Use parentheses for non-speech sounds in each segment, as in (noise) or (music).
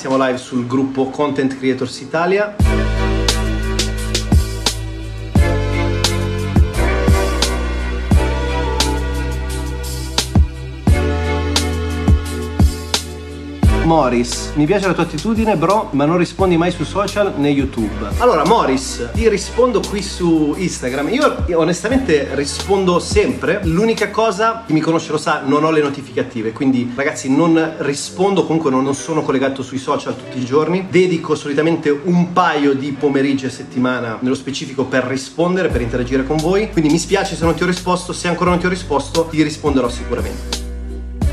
siamo live sul gruppo Content Creators Italia. Morris, mi piace la tua attitudine, bro, ma non rispondi mai su social né YouTube. Allora, Morris, ti rispondo qui su Instagram. Io onestamente rispondo sempre. L'unica cosa, chi mi conosce lo sa, non ho le notifiche attive, quindi ragazzi non rispondo, comunque non sono collegato sui social tutti i giorni. Dedico solitamente un paio di pomeriggi a settimana, nello specifico per rispondere, per interagire con voi. Quindi mi spiace se non ti ho risposto, se ancora non ti ho risposto, ti risponderò sicuramente.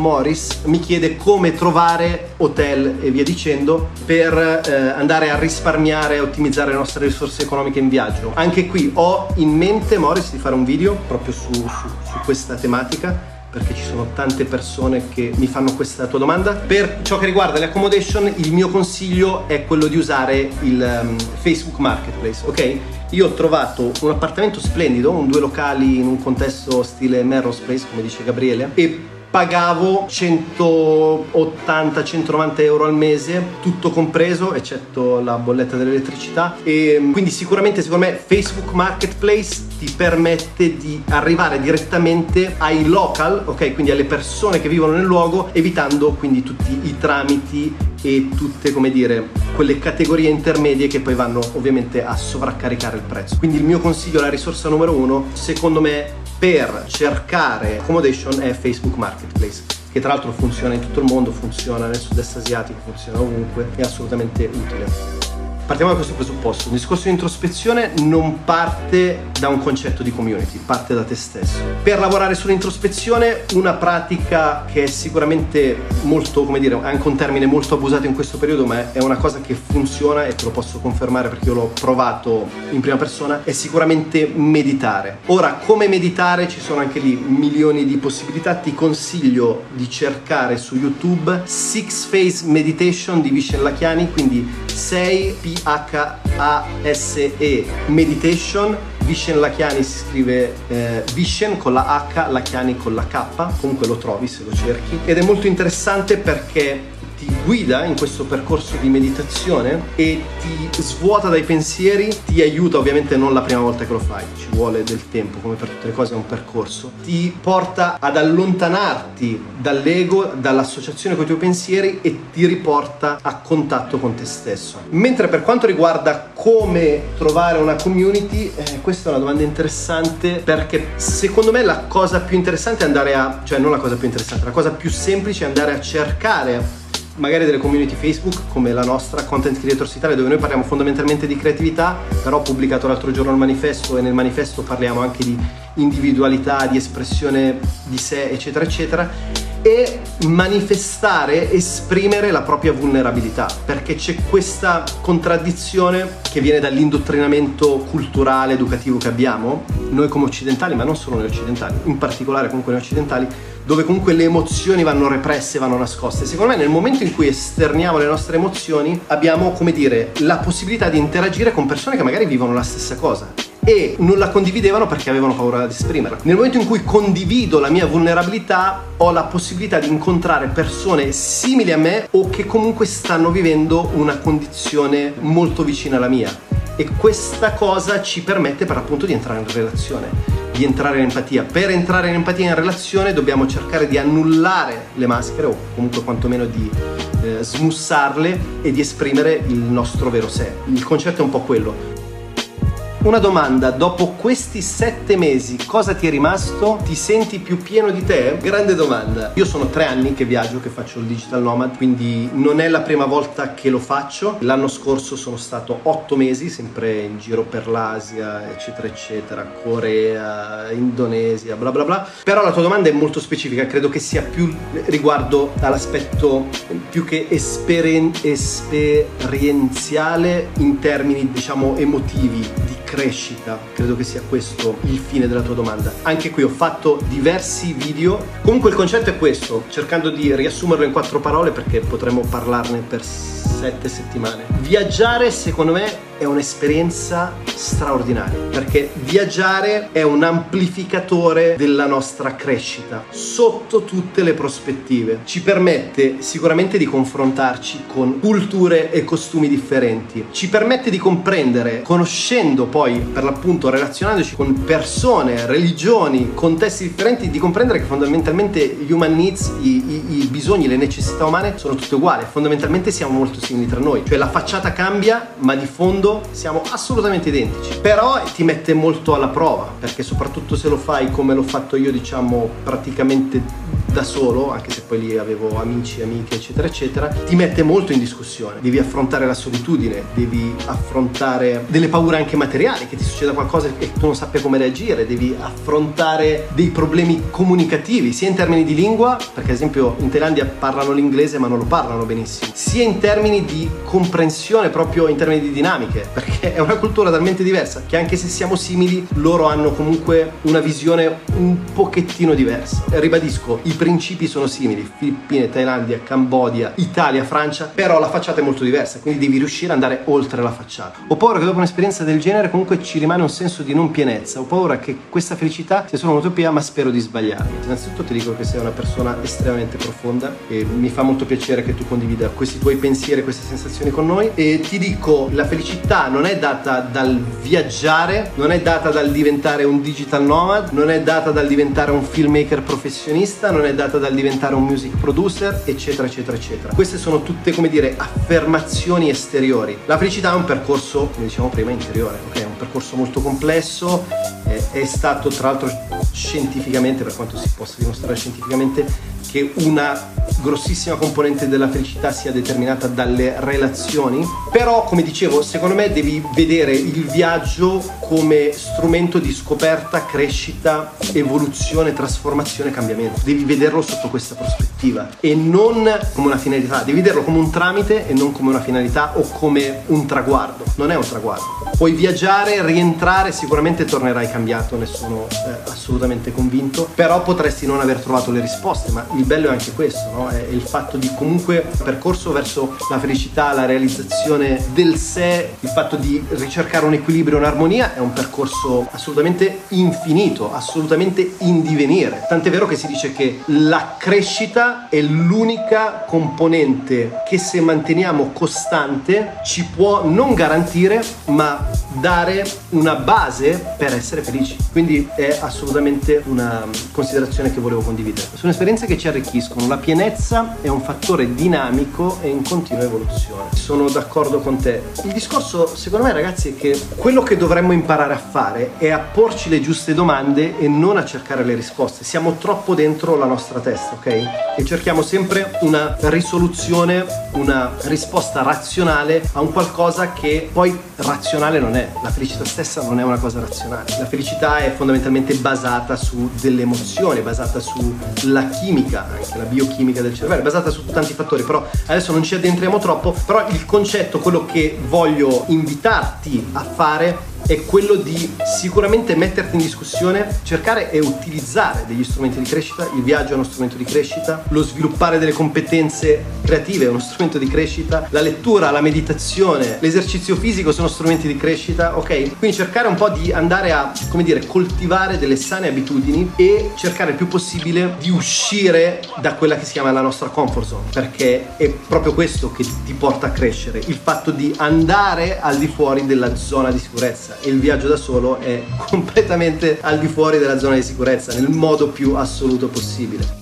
Morris mi chiede come trovare hotel e via dicendo per eh, andare a risparmiare e ottimizzare le nostre risorse economiche in viaggio. Anche qui ho in mente, Morris, di fare un video proprio su, su, su questa tematica perché ci sono tante persone che mi fanno questa tua domanda. Per ciò che riguarda le accommodation, il mio consiglio è quello di usare il um, Facebook Marketplace, ok? Io ho trovato un appartamento splendido, un due locali in un contesto stile Melrose Place, come dice Gabriele, e pagavo 180-190 euro al mese, tutto compreso, eccetto la bolletta dell'elettricità. E mm, quindi sicuramente secondo me Facebook Marketplace ti permette di arrivare direttamente ai local, ok? Quindi alle persone che vivono nel luogo, evitando quindi tutti i tramiti e tutte, come dire, quelle categorie intermedie che poi vanno ovviamente a sovraccaricare il prezzo. Quindi il mio consiglio, la risorsa numero uno, secondo me per cercare accommodation è Facebook Marketplace che tra l'altro funziona in tutto il mondo, funziona nel sud-est asiatico, funziona ovunque, è assolutamente utile. Partiamo da questo presupposto. Il discorso di introspezione non parte da un concetto di community, parte da te stesso. Per lavorare sull'introspezione, una pratica che è sicuramente molto, come dire, anche un termine molto abusato in questo periodo, ma è una cosa che funziona e te lo posso confermare perché io l'ho provato in prima persona, è sicuramente meditare. Ora, come meditare ci sono anche lì milioni di possibilità. Ti consiglio di cercare su YouTube Six Phase Meditation di Vishen Lakiani, quindi 6 P H-A-S-E Meditation. Vishen Lachiani si scrive eh, Vishen con la H, Lachiani con la K, comunque lo trovi se lo cerchi. Ed è molto interessante perché ti guida in questo percorso di meditazione e ti svuota dai pensieri, ti aiuta ovviamente non la prima volta che lo fai, ci vuole del tempo, come per tutte le cose è un percorso, ti porta ad allontanarti dall'ego, dall'associazione con i tuoi pensieri e ti riporta a contatto con te stesso. Mentre per quanto riguarda come trovare una community, eh, questa è una domanda interessante perché secondo me la cosa più interessante è andare a, cioè non la cosa più interessante, la cosa più semplice è andare a cercare magari delle community Facebook come la nostra Content Creators Italia dove noi parliamo fondamentalmente di creatività, però ho pubblicato l'altro giorno il manifesto e nel manifesto parliamo anche di individualità, di espressione di sé, eccetera, eccetera. E manifestare, esprimere la propria vulnerabilità, perché c'è questa contraddizione che viene dall'indottrinamento culturale, educativo che abbiamo, noi come occidentali, ma non solo noi occidentali, in particolare comunque noi occidentali, dove comunque le emozioni vanno represse, vanno nascoste. Secondo me nel momento in cui esterniamo le nostre emozioni abbiamo, come dire, la possibilità di interagire con persone che magari vivono la stessa cosa e non la condividevano perché avevano paura di esprimerla. Nel momento in cui condivido la mia vulnerabilità ho la possibilità di incontrare persone simili a me o che comunque stanno vivendo una condizione molto vicina alla mia e questa cosa ci permette per appunto di entrare in relazione, di entrare in empatia. Per entrare in empatia in relazione dobbiamo cercare di annullare le maschere o comunque quantomeno di eh, smussarle e di esprimere il nostro vero sé. Il concetto è un po' quello una domanda, dopo questi sette mesi cosa ti è rimasto? Ti senti più pieno di te? Grande domanda. Io sono tre anni che viaggio, che faccio il digital nomad, quindi non è la prima volta che lo faccio. L'anno scorso sono stato otto mesi, sempre in giro per l'Asia, eccetera, eccetera, Corea, Indonesia, bla bla bla. Però la tua domanda è molto specifica, credo che sia più riguardo all'aspetto più che esperen- esperienziale in termini, diciamo, emotivi, di crescita. Credo che sia questo il fine della tua domanda. Anche qui ho fatto diversi video. Comunque il concetto è questo, cercando di riassumerlo in quattro parole perché potremmo parlarne per sette settimane. Viaggiare secondo me è un'esperienza straordinaria perché viaggiare è un amplificatore della nostra crescita sotto tutte le prospettive. Ci permette sicuramente di confrontarci con culture e costumi differenti, ci permette di comprendere, conoscendo poi per l'appunto relazionandoci con persone, religioni, contesti differenti, di comprendere che fondamentalmente gli human needs, i, i, i bisogni, le necessità umane sono tutte uguali, fondamentalmente siamo molto simili tra noi, cioè la facciata cambia ma di fondo siamo assolutamente identici, però ti mette molto alla prova perché soprattutto se lo fai come l'ho fatto io diciamo praticamente da solo, anche se poi lì avevo amici, amiche, eccetera, eccetera, ti mette molto in discussione. Devi affrontare la solitudine, devi affrontare delle paure anche materiali, che ti succeda qualcosa e tu non sappia come reagire, devi affrontare dei problemi comunicativi, sia in termini di lingua, perché ad esempio in Thailandia parlano l'inglese ma non lo parlano benissimo, sia in termini di comprensione, proprio in termini di dinamiche, (laughs) perché è una cultura talmente diversa che anche se siamo simili, loro hanno comunque una visione un pochettino diversa. Ribadisco, i principi sono simili, Filippine, Thailandia, Cambodia, Italia, Francia, però la facciata è molto diversa, quindi devi riuscire ad andare oltre la facciata. Ho paura che dopo un'esperienza del genere comunque ci rimane un senso di non pienezza, ho paura che questa felicità sia solo un'utopia, ma spero di sbagliarmi. Innanzitutto ti dico che sei una persona estremamente profonda e mi fa molto piacere che tu condivida questi tuoi pensieri, queste sensazioni con noi e ti dico la felicità non è data dal viaggiare, non è data dal diventare un digital nomad, non è data dal diventare un filmmaker professionista, non è data dal diventare un music producer, eccetera, eccetera, eccetera. Queste sono tutte, come dire, affermazioni esteriori. La felicità è un percorso, come dicevamo prima, interiore, ok? È un percorso molto complesso, è stato tra l'altro scientificamente, per quanto si possa dimostrare scientificamente, che una grossissima componente della felicità sia determinata dalle relazioni, però come dicevo, secondo me devi vedere il viaggio come strumento di scoperta, crescita, evoluzione, trasformazione, cambiamento. Devi vederlo sotto questa prospettiva e non come una finalità, devi vederlo come un tramite e non come una finalità o come un traguardo. Non è un traguardo. Puoi viaggiare, rientrare, sicuramente tornerai cambiato, ne sono eh, assolutamente convinto, però potresti non aver trovato le risposte, ma il bello è anche questo, no? è il fatto di comunque percorso verso la felicità, la realizzazione del sé, il fatto di ricercare un equilibrio, un'armonia, è un percorso assolutamente infinito, assolutamente in divenire. Tant'è vero che si dice che la crescita è l'unica componente che se manteniamo costante ci può non garantire, ma dare una base per essere felici. Quindi è assolutamente una considerazione che volevo condividere. Sono esperienze che ci arricchiscono. La pienezza è un fattore dinamico e in continua evoluzione. Sono d'accordo con te. Il discorso, secondo me, ragazzi, è che quello che dovremmo imparare a fare è a porci le giuste domande e non a cercare le risposte. Siamo troppo dentro la nostra testa, ok? E cerchiamo sempre una risoluzione, una risposta razionale a un qualcosa che poi razionale non è. La felicità stessa non è una cosa razionale. La felicità è fondamentalmente basata su delle emozioni, basata sulla chimica, anche la biochimica del cervello, è basata su tanti fattori, però adesso non ci addentriamo troppo, però il concetto, quello che voglio invitarti a fare è quello di sicuramente metterti in discussione, cercare e utilizzare degli strumenti di crescita. Il viaggio è uno strumento di crescita, lo sviluppare delle competenze creative è uno strumento di crescita, la lettura, la meditazione, l'esercizio fisico sono strumenti di crescita, ok? Quindi cercare un po' di andare a, come dire, coltivare delle sane abitudini e cercare il più possibile di uscire da quella che si chiama la nostra comfort zone, perché è proprio questo che ti porta a crescere, il fatto di andare al di fuori della zona di sicurezza e il viaggio da solo è (laughs) completamente al di fuori della zona di sicurezza nel modo più assoluto possibile.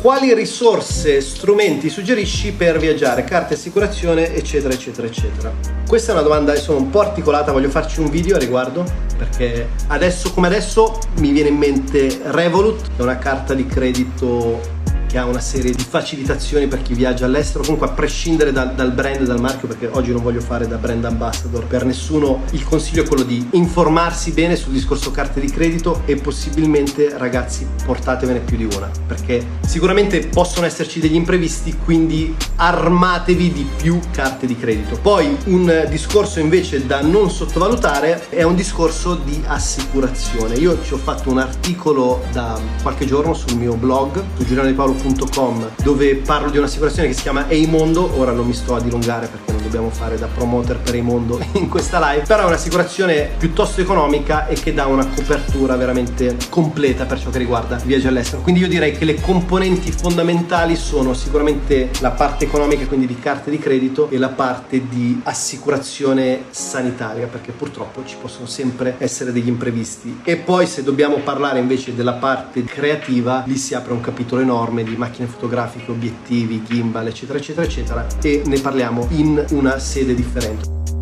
Quali risorse, strumenti suggerisci per viaggiare? Carte, assicurazione, eccetera, eccetera, eccetera. Questa è una domanda insomma un po' articolata, voglio farci un video a riguardo perché adesso come adesso mi viene in mente Revolut, è una carta di credito che ha una serie di facilitazioni per chi viaggia all'estero, comunque a prescindere dal, dal brand dal marchio, perché oggi non voglio fare da brand ambassador per nessuno, il consiglio è quello di informarsi bene sul discorso carte di credito e possibilmente ragazzi portatevene più di una, perché sicuramente possono esserci degli imprevisti, quindi armatevi di più carte di credito. Poi un discorso invece da non sottovalutare è un discorso di assicurazione. Io ci ho fatto un articolo da qualche giorno sul mio blog, su giornale di Paolo eimondo.com dove parlo di un'assicurazione che si chiama Eimondo, ora non mi sto a dilungare perché non dobbiamo fare da promoter per Eimondo (laughs) in questa live, però è un'assicurazione piuttosto economica e che dà una copertura veramente completa per ciò che riguarda il viaggio all'estero. Quindi io direi che le componenti fondamentali sono sicuramente la parte economica, quindi di carte di credito e la parte di assicurazione sanitaria, perché purtroppo ci possono sempre essere degli imprevisti. E poi se dobbiamo parlare invece della parte creativa, lì si apre un capitolo enorme di macchine fotografiche, obiettivi, gimbal, eccetera, eccetera, eccetera, e ne parliamo in una sede differente.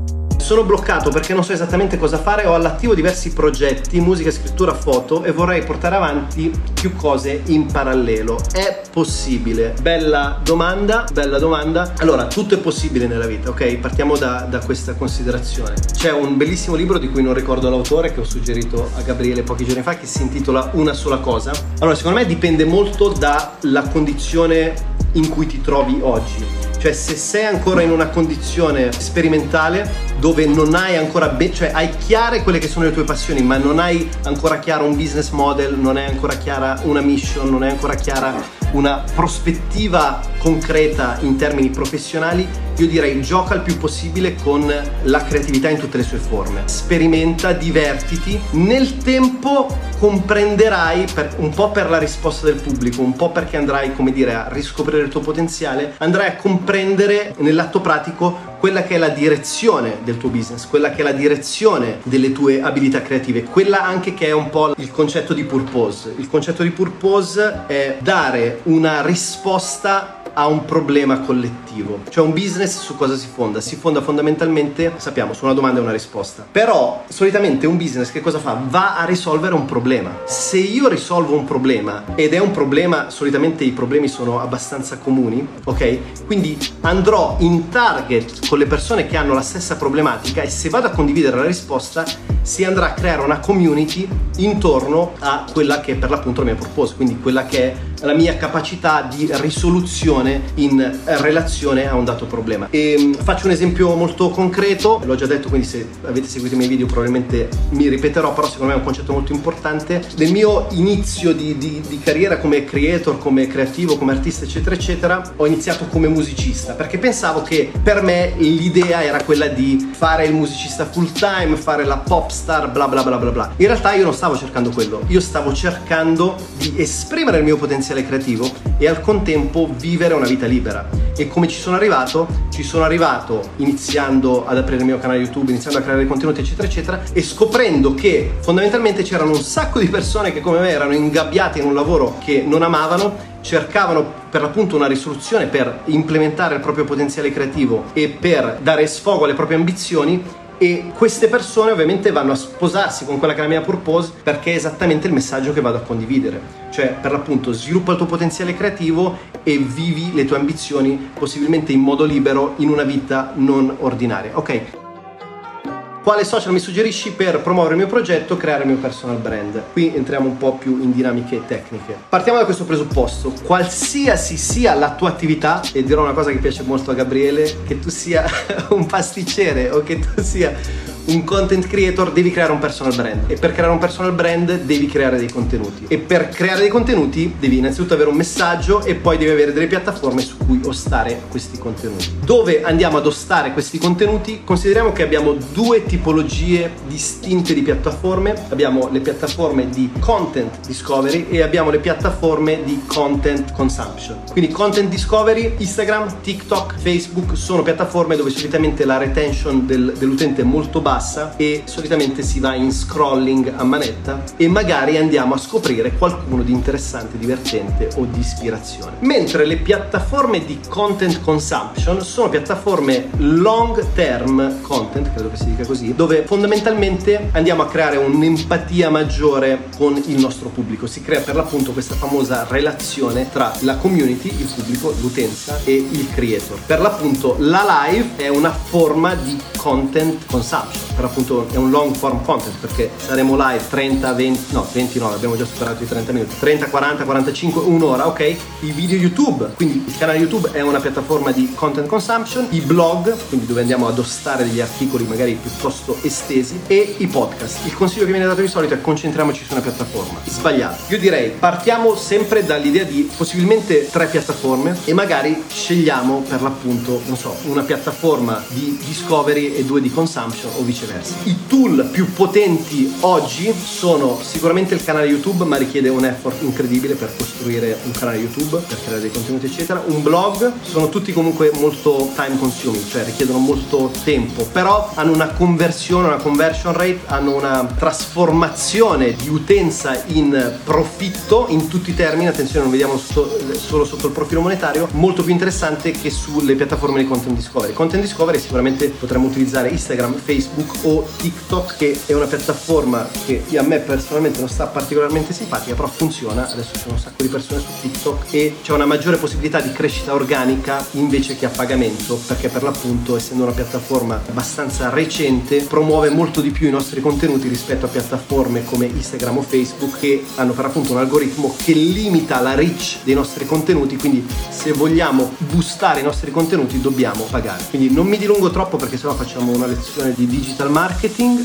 Sono bloccato perché non so esattamente cosa fare, ho all'attivo diversi progetti, musica, scrittura, foto e vorrei portare avanti più cose in parallelo. È possibile? Bella domanda, bella domanda. Allora, tutto è possibile nella vita, ok? Partiamo da, da questa considerazione. C'è un bellissimo libro di cui non ricordo l'autore che ho suggerito a Gabriele pochi giorni fa che si intitola Una sola cosa. Allora, secondo me dipende molto dalla condizione in cui ti trovi oggi cioè se sei ancora in una condizione sperimentale dove non hai ancora ben, cioè hai chiare quelle che sono le tue passioni, ma non hai ancora chiaro un business model, non hai ancora chiara una mission, non hai ancora chiara una prospettiva concreta in termini professionali, io direi gioca il più possibile con la creatività in tutte le sue forme. Sperimenta, divertiti. Nel tempo comprenderai per, un po' per la risposta del pubblico, un po' perché andrai, come dire, a riscoprire il tuo potenziale, andrai a comprendere nell'atto pratico quella che è la direzione del tuo business, quella che è la direzione delle tue abilità creative, quella anche che è un po' il concetto di purpose. Il concetto di purpose è dare una risposta a un problema collettivo. Cioè un business su cosa si fonda? Si fonda fondamentalmente, sappiamo, su una domanda e una risposta. Però solitamente un business che cosa fa? Va a risolvere un problema. Se io risolvo un problema ed è un problema, solitamente i problemi sono abbastanza comuni, ok? Quindi andrò in target con le persone che hanno la stessa problematica e se vado a condividere la risposta si andrà a creare una community intorno a quella che è per l'appunto la mia purpose, quindi quella che è la mia capacità di risoluzione in relazione a un dato problema. E mm, faccio un esempio molto concreto, l'ho già detto, quindi se avete seguito i miei video probabilmente mi ripeterò, però secondo me è un concetto molto importante. Nel mio inizio di, di, di carriera come creator, come creativo, come artista, eccetera, eccetera, ho iniziato come musicista perché pensavo che per me l'idea era quella di fare il musicista full time, fare la pop star, bla bla bla bla bla. In realtà io non stavo cercando quello, io stavo cercando di esprimere il mio potenziale potenziale creativo e al contempo vivere una vita libera. E come ci sono arrivato? Ci sono arrivato iniziando ad aprire il mio canale YouTube, iniziando a creare contenuti, eccetera, eccetera, e scoprendo che fondamentalmente c'erano un sacco di persone che come me erano ingabbiate in un lavoro che non amavano cercavano per l'appunto una risoluzione per implementare il proprio potenziale creativo e per dare sfogo alle proprie ambizioni e queste persone ovviamente vanno a sposarsi con quella che è la mia purpose perché è esattamente il messaggio che vado a condividere. Cioè per l'appunto sviluppa il tuo potenziale creativo e vivi le tue ambizioni possibilmente in modo libero in una vita non ordinaria. Ok quale social mi suggerisci per promuovere il mio progetto, creare il mio personal brand? Qui entriamo un po' più in dinamiche tecniche. Partiamo da questo presupposto, qualsiasi sia la tua attività, e dirò una cosa che piace molto a Gabriele, che tu sia (laughs) un pasticcere o che tu sia un content creator devi creare un personal brand e per creare un personal brand devi creare dei contenuti e per creare dei contenuti devi innanzitutto avere un messaggio e poi devi avere delle piattaforme su cui ostare questi contenuti. Dove andiamo ad ostare questi contenuti? Consideriamo che abbiamo due tipologie distinte di piattaforme, abbiamo le piattaforme di content discovery e abbiamo le piattaforme di content consumption. Quindi content discovery, Instagram, TikTok, Facebook sono piattaforme dove solitamente la retention del, dell'utente è molto bassa bassa e solitamente si va in scrolling a manetta e magari andiamo a scoprire qualcuno di interessante, divertente o di ispirazione. Mentre le piattaforme di content consumption sono piattaforme long term content, credo che si dica così, dove fondamentalmente andiamo a creare un'empatia maggiore con il nostro pubblico. Si crea per l'appunto questa famosa relazione tra la community, il pubblico, l'utenza e il creator. Per l'appunto la live è una forma di content consumption per appunto è un long form content perché saremo live 30, 20, no 20 no, abbiamo già superato i 30 minuti, 30, 40, 45, un'ora, ok? I video YouTube, quindi il canale YouTube è una piattaforma di content consumption, i blog, quindi dove andiamo ad ostare degli articoli magari piuttosto estesi e i podcast. Il consiglio che viene dato di solito è concentriamoci su una piattaforma. Sbagliato. Io direi partiamo sempre dall'idea di possibilmente tre piattaforme e magari scegliamo per l'appunto, non so, una piattaforma di discovery e due di consumption o viceversa. I tool più potenti oggi sono sicuramente il canale YouTube, ma richiede un effort incredibile per costruire un canale YouTube, per creare dei contenuti eccetera. Un blog sono tutti comunque molto time consuming, cioè richiedono molto tempo, però hanno una conversione, una conversion rate, hanno una trasformazione di utenza in profitto in tutti i termini, attenzione non vediamo solo sotto il profilo monetario, molto più interessante che sulle piattaforme di content discovery. Content discovery sicuramente potremmo utilizzare Instagram, Facebook o TikTok che è una piattaforma che a me personalmente non sta particolarmente simpatica, però funziona, adesso sono un sacco di persone su TikTok e c'è una maggiore possibilità di crescita organica invece che a pagamento, perché per l'appunto essendo una piattaforma abbastanza recente promuove molto di più i nostri contenuti rispetto a piattaforme come Instagram o Facebook che hanno per appunto un algoritmo che limita la reach dei nostri contenuti, quindi se vogliamo boostare i nostri contenuti dobbiamo pagare. Quindi non mi dilungo troppo perché sennò facciamo una lezione di digital marketing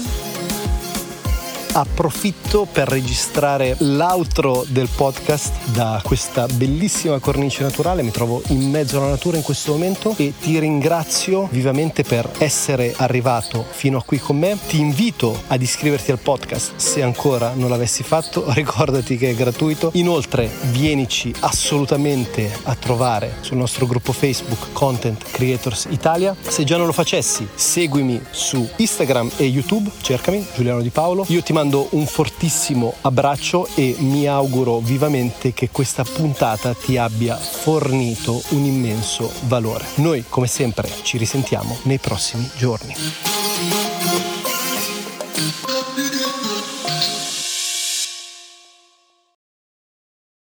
approfitto per registrare l'outro del podcast da questa bellissima cornice naturale. Mi trovo in mezzo alla natura in questo momento e ti ringrazio vivamente per essere arrivato fino a qui con me. Ti invito ad iscriverti al podcast se ancora non l'avessi fatto. (laughs) Ricordati che è gratuito. Inoltre, vienici assolutamente a trovare sul nostro gruppo Facebook Content Creators Italia. Se già non lo facessi, seguimi su Instagram e YouTube, cercami Giuliano Di Paolo. Io ti mando un fortissimo abbraccio e mi auguro vivamente che questa puntata ti abbia fornito un immenso valore. Noi come sempre ci risentiamo nei prossimi giorni.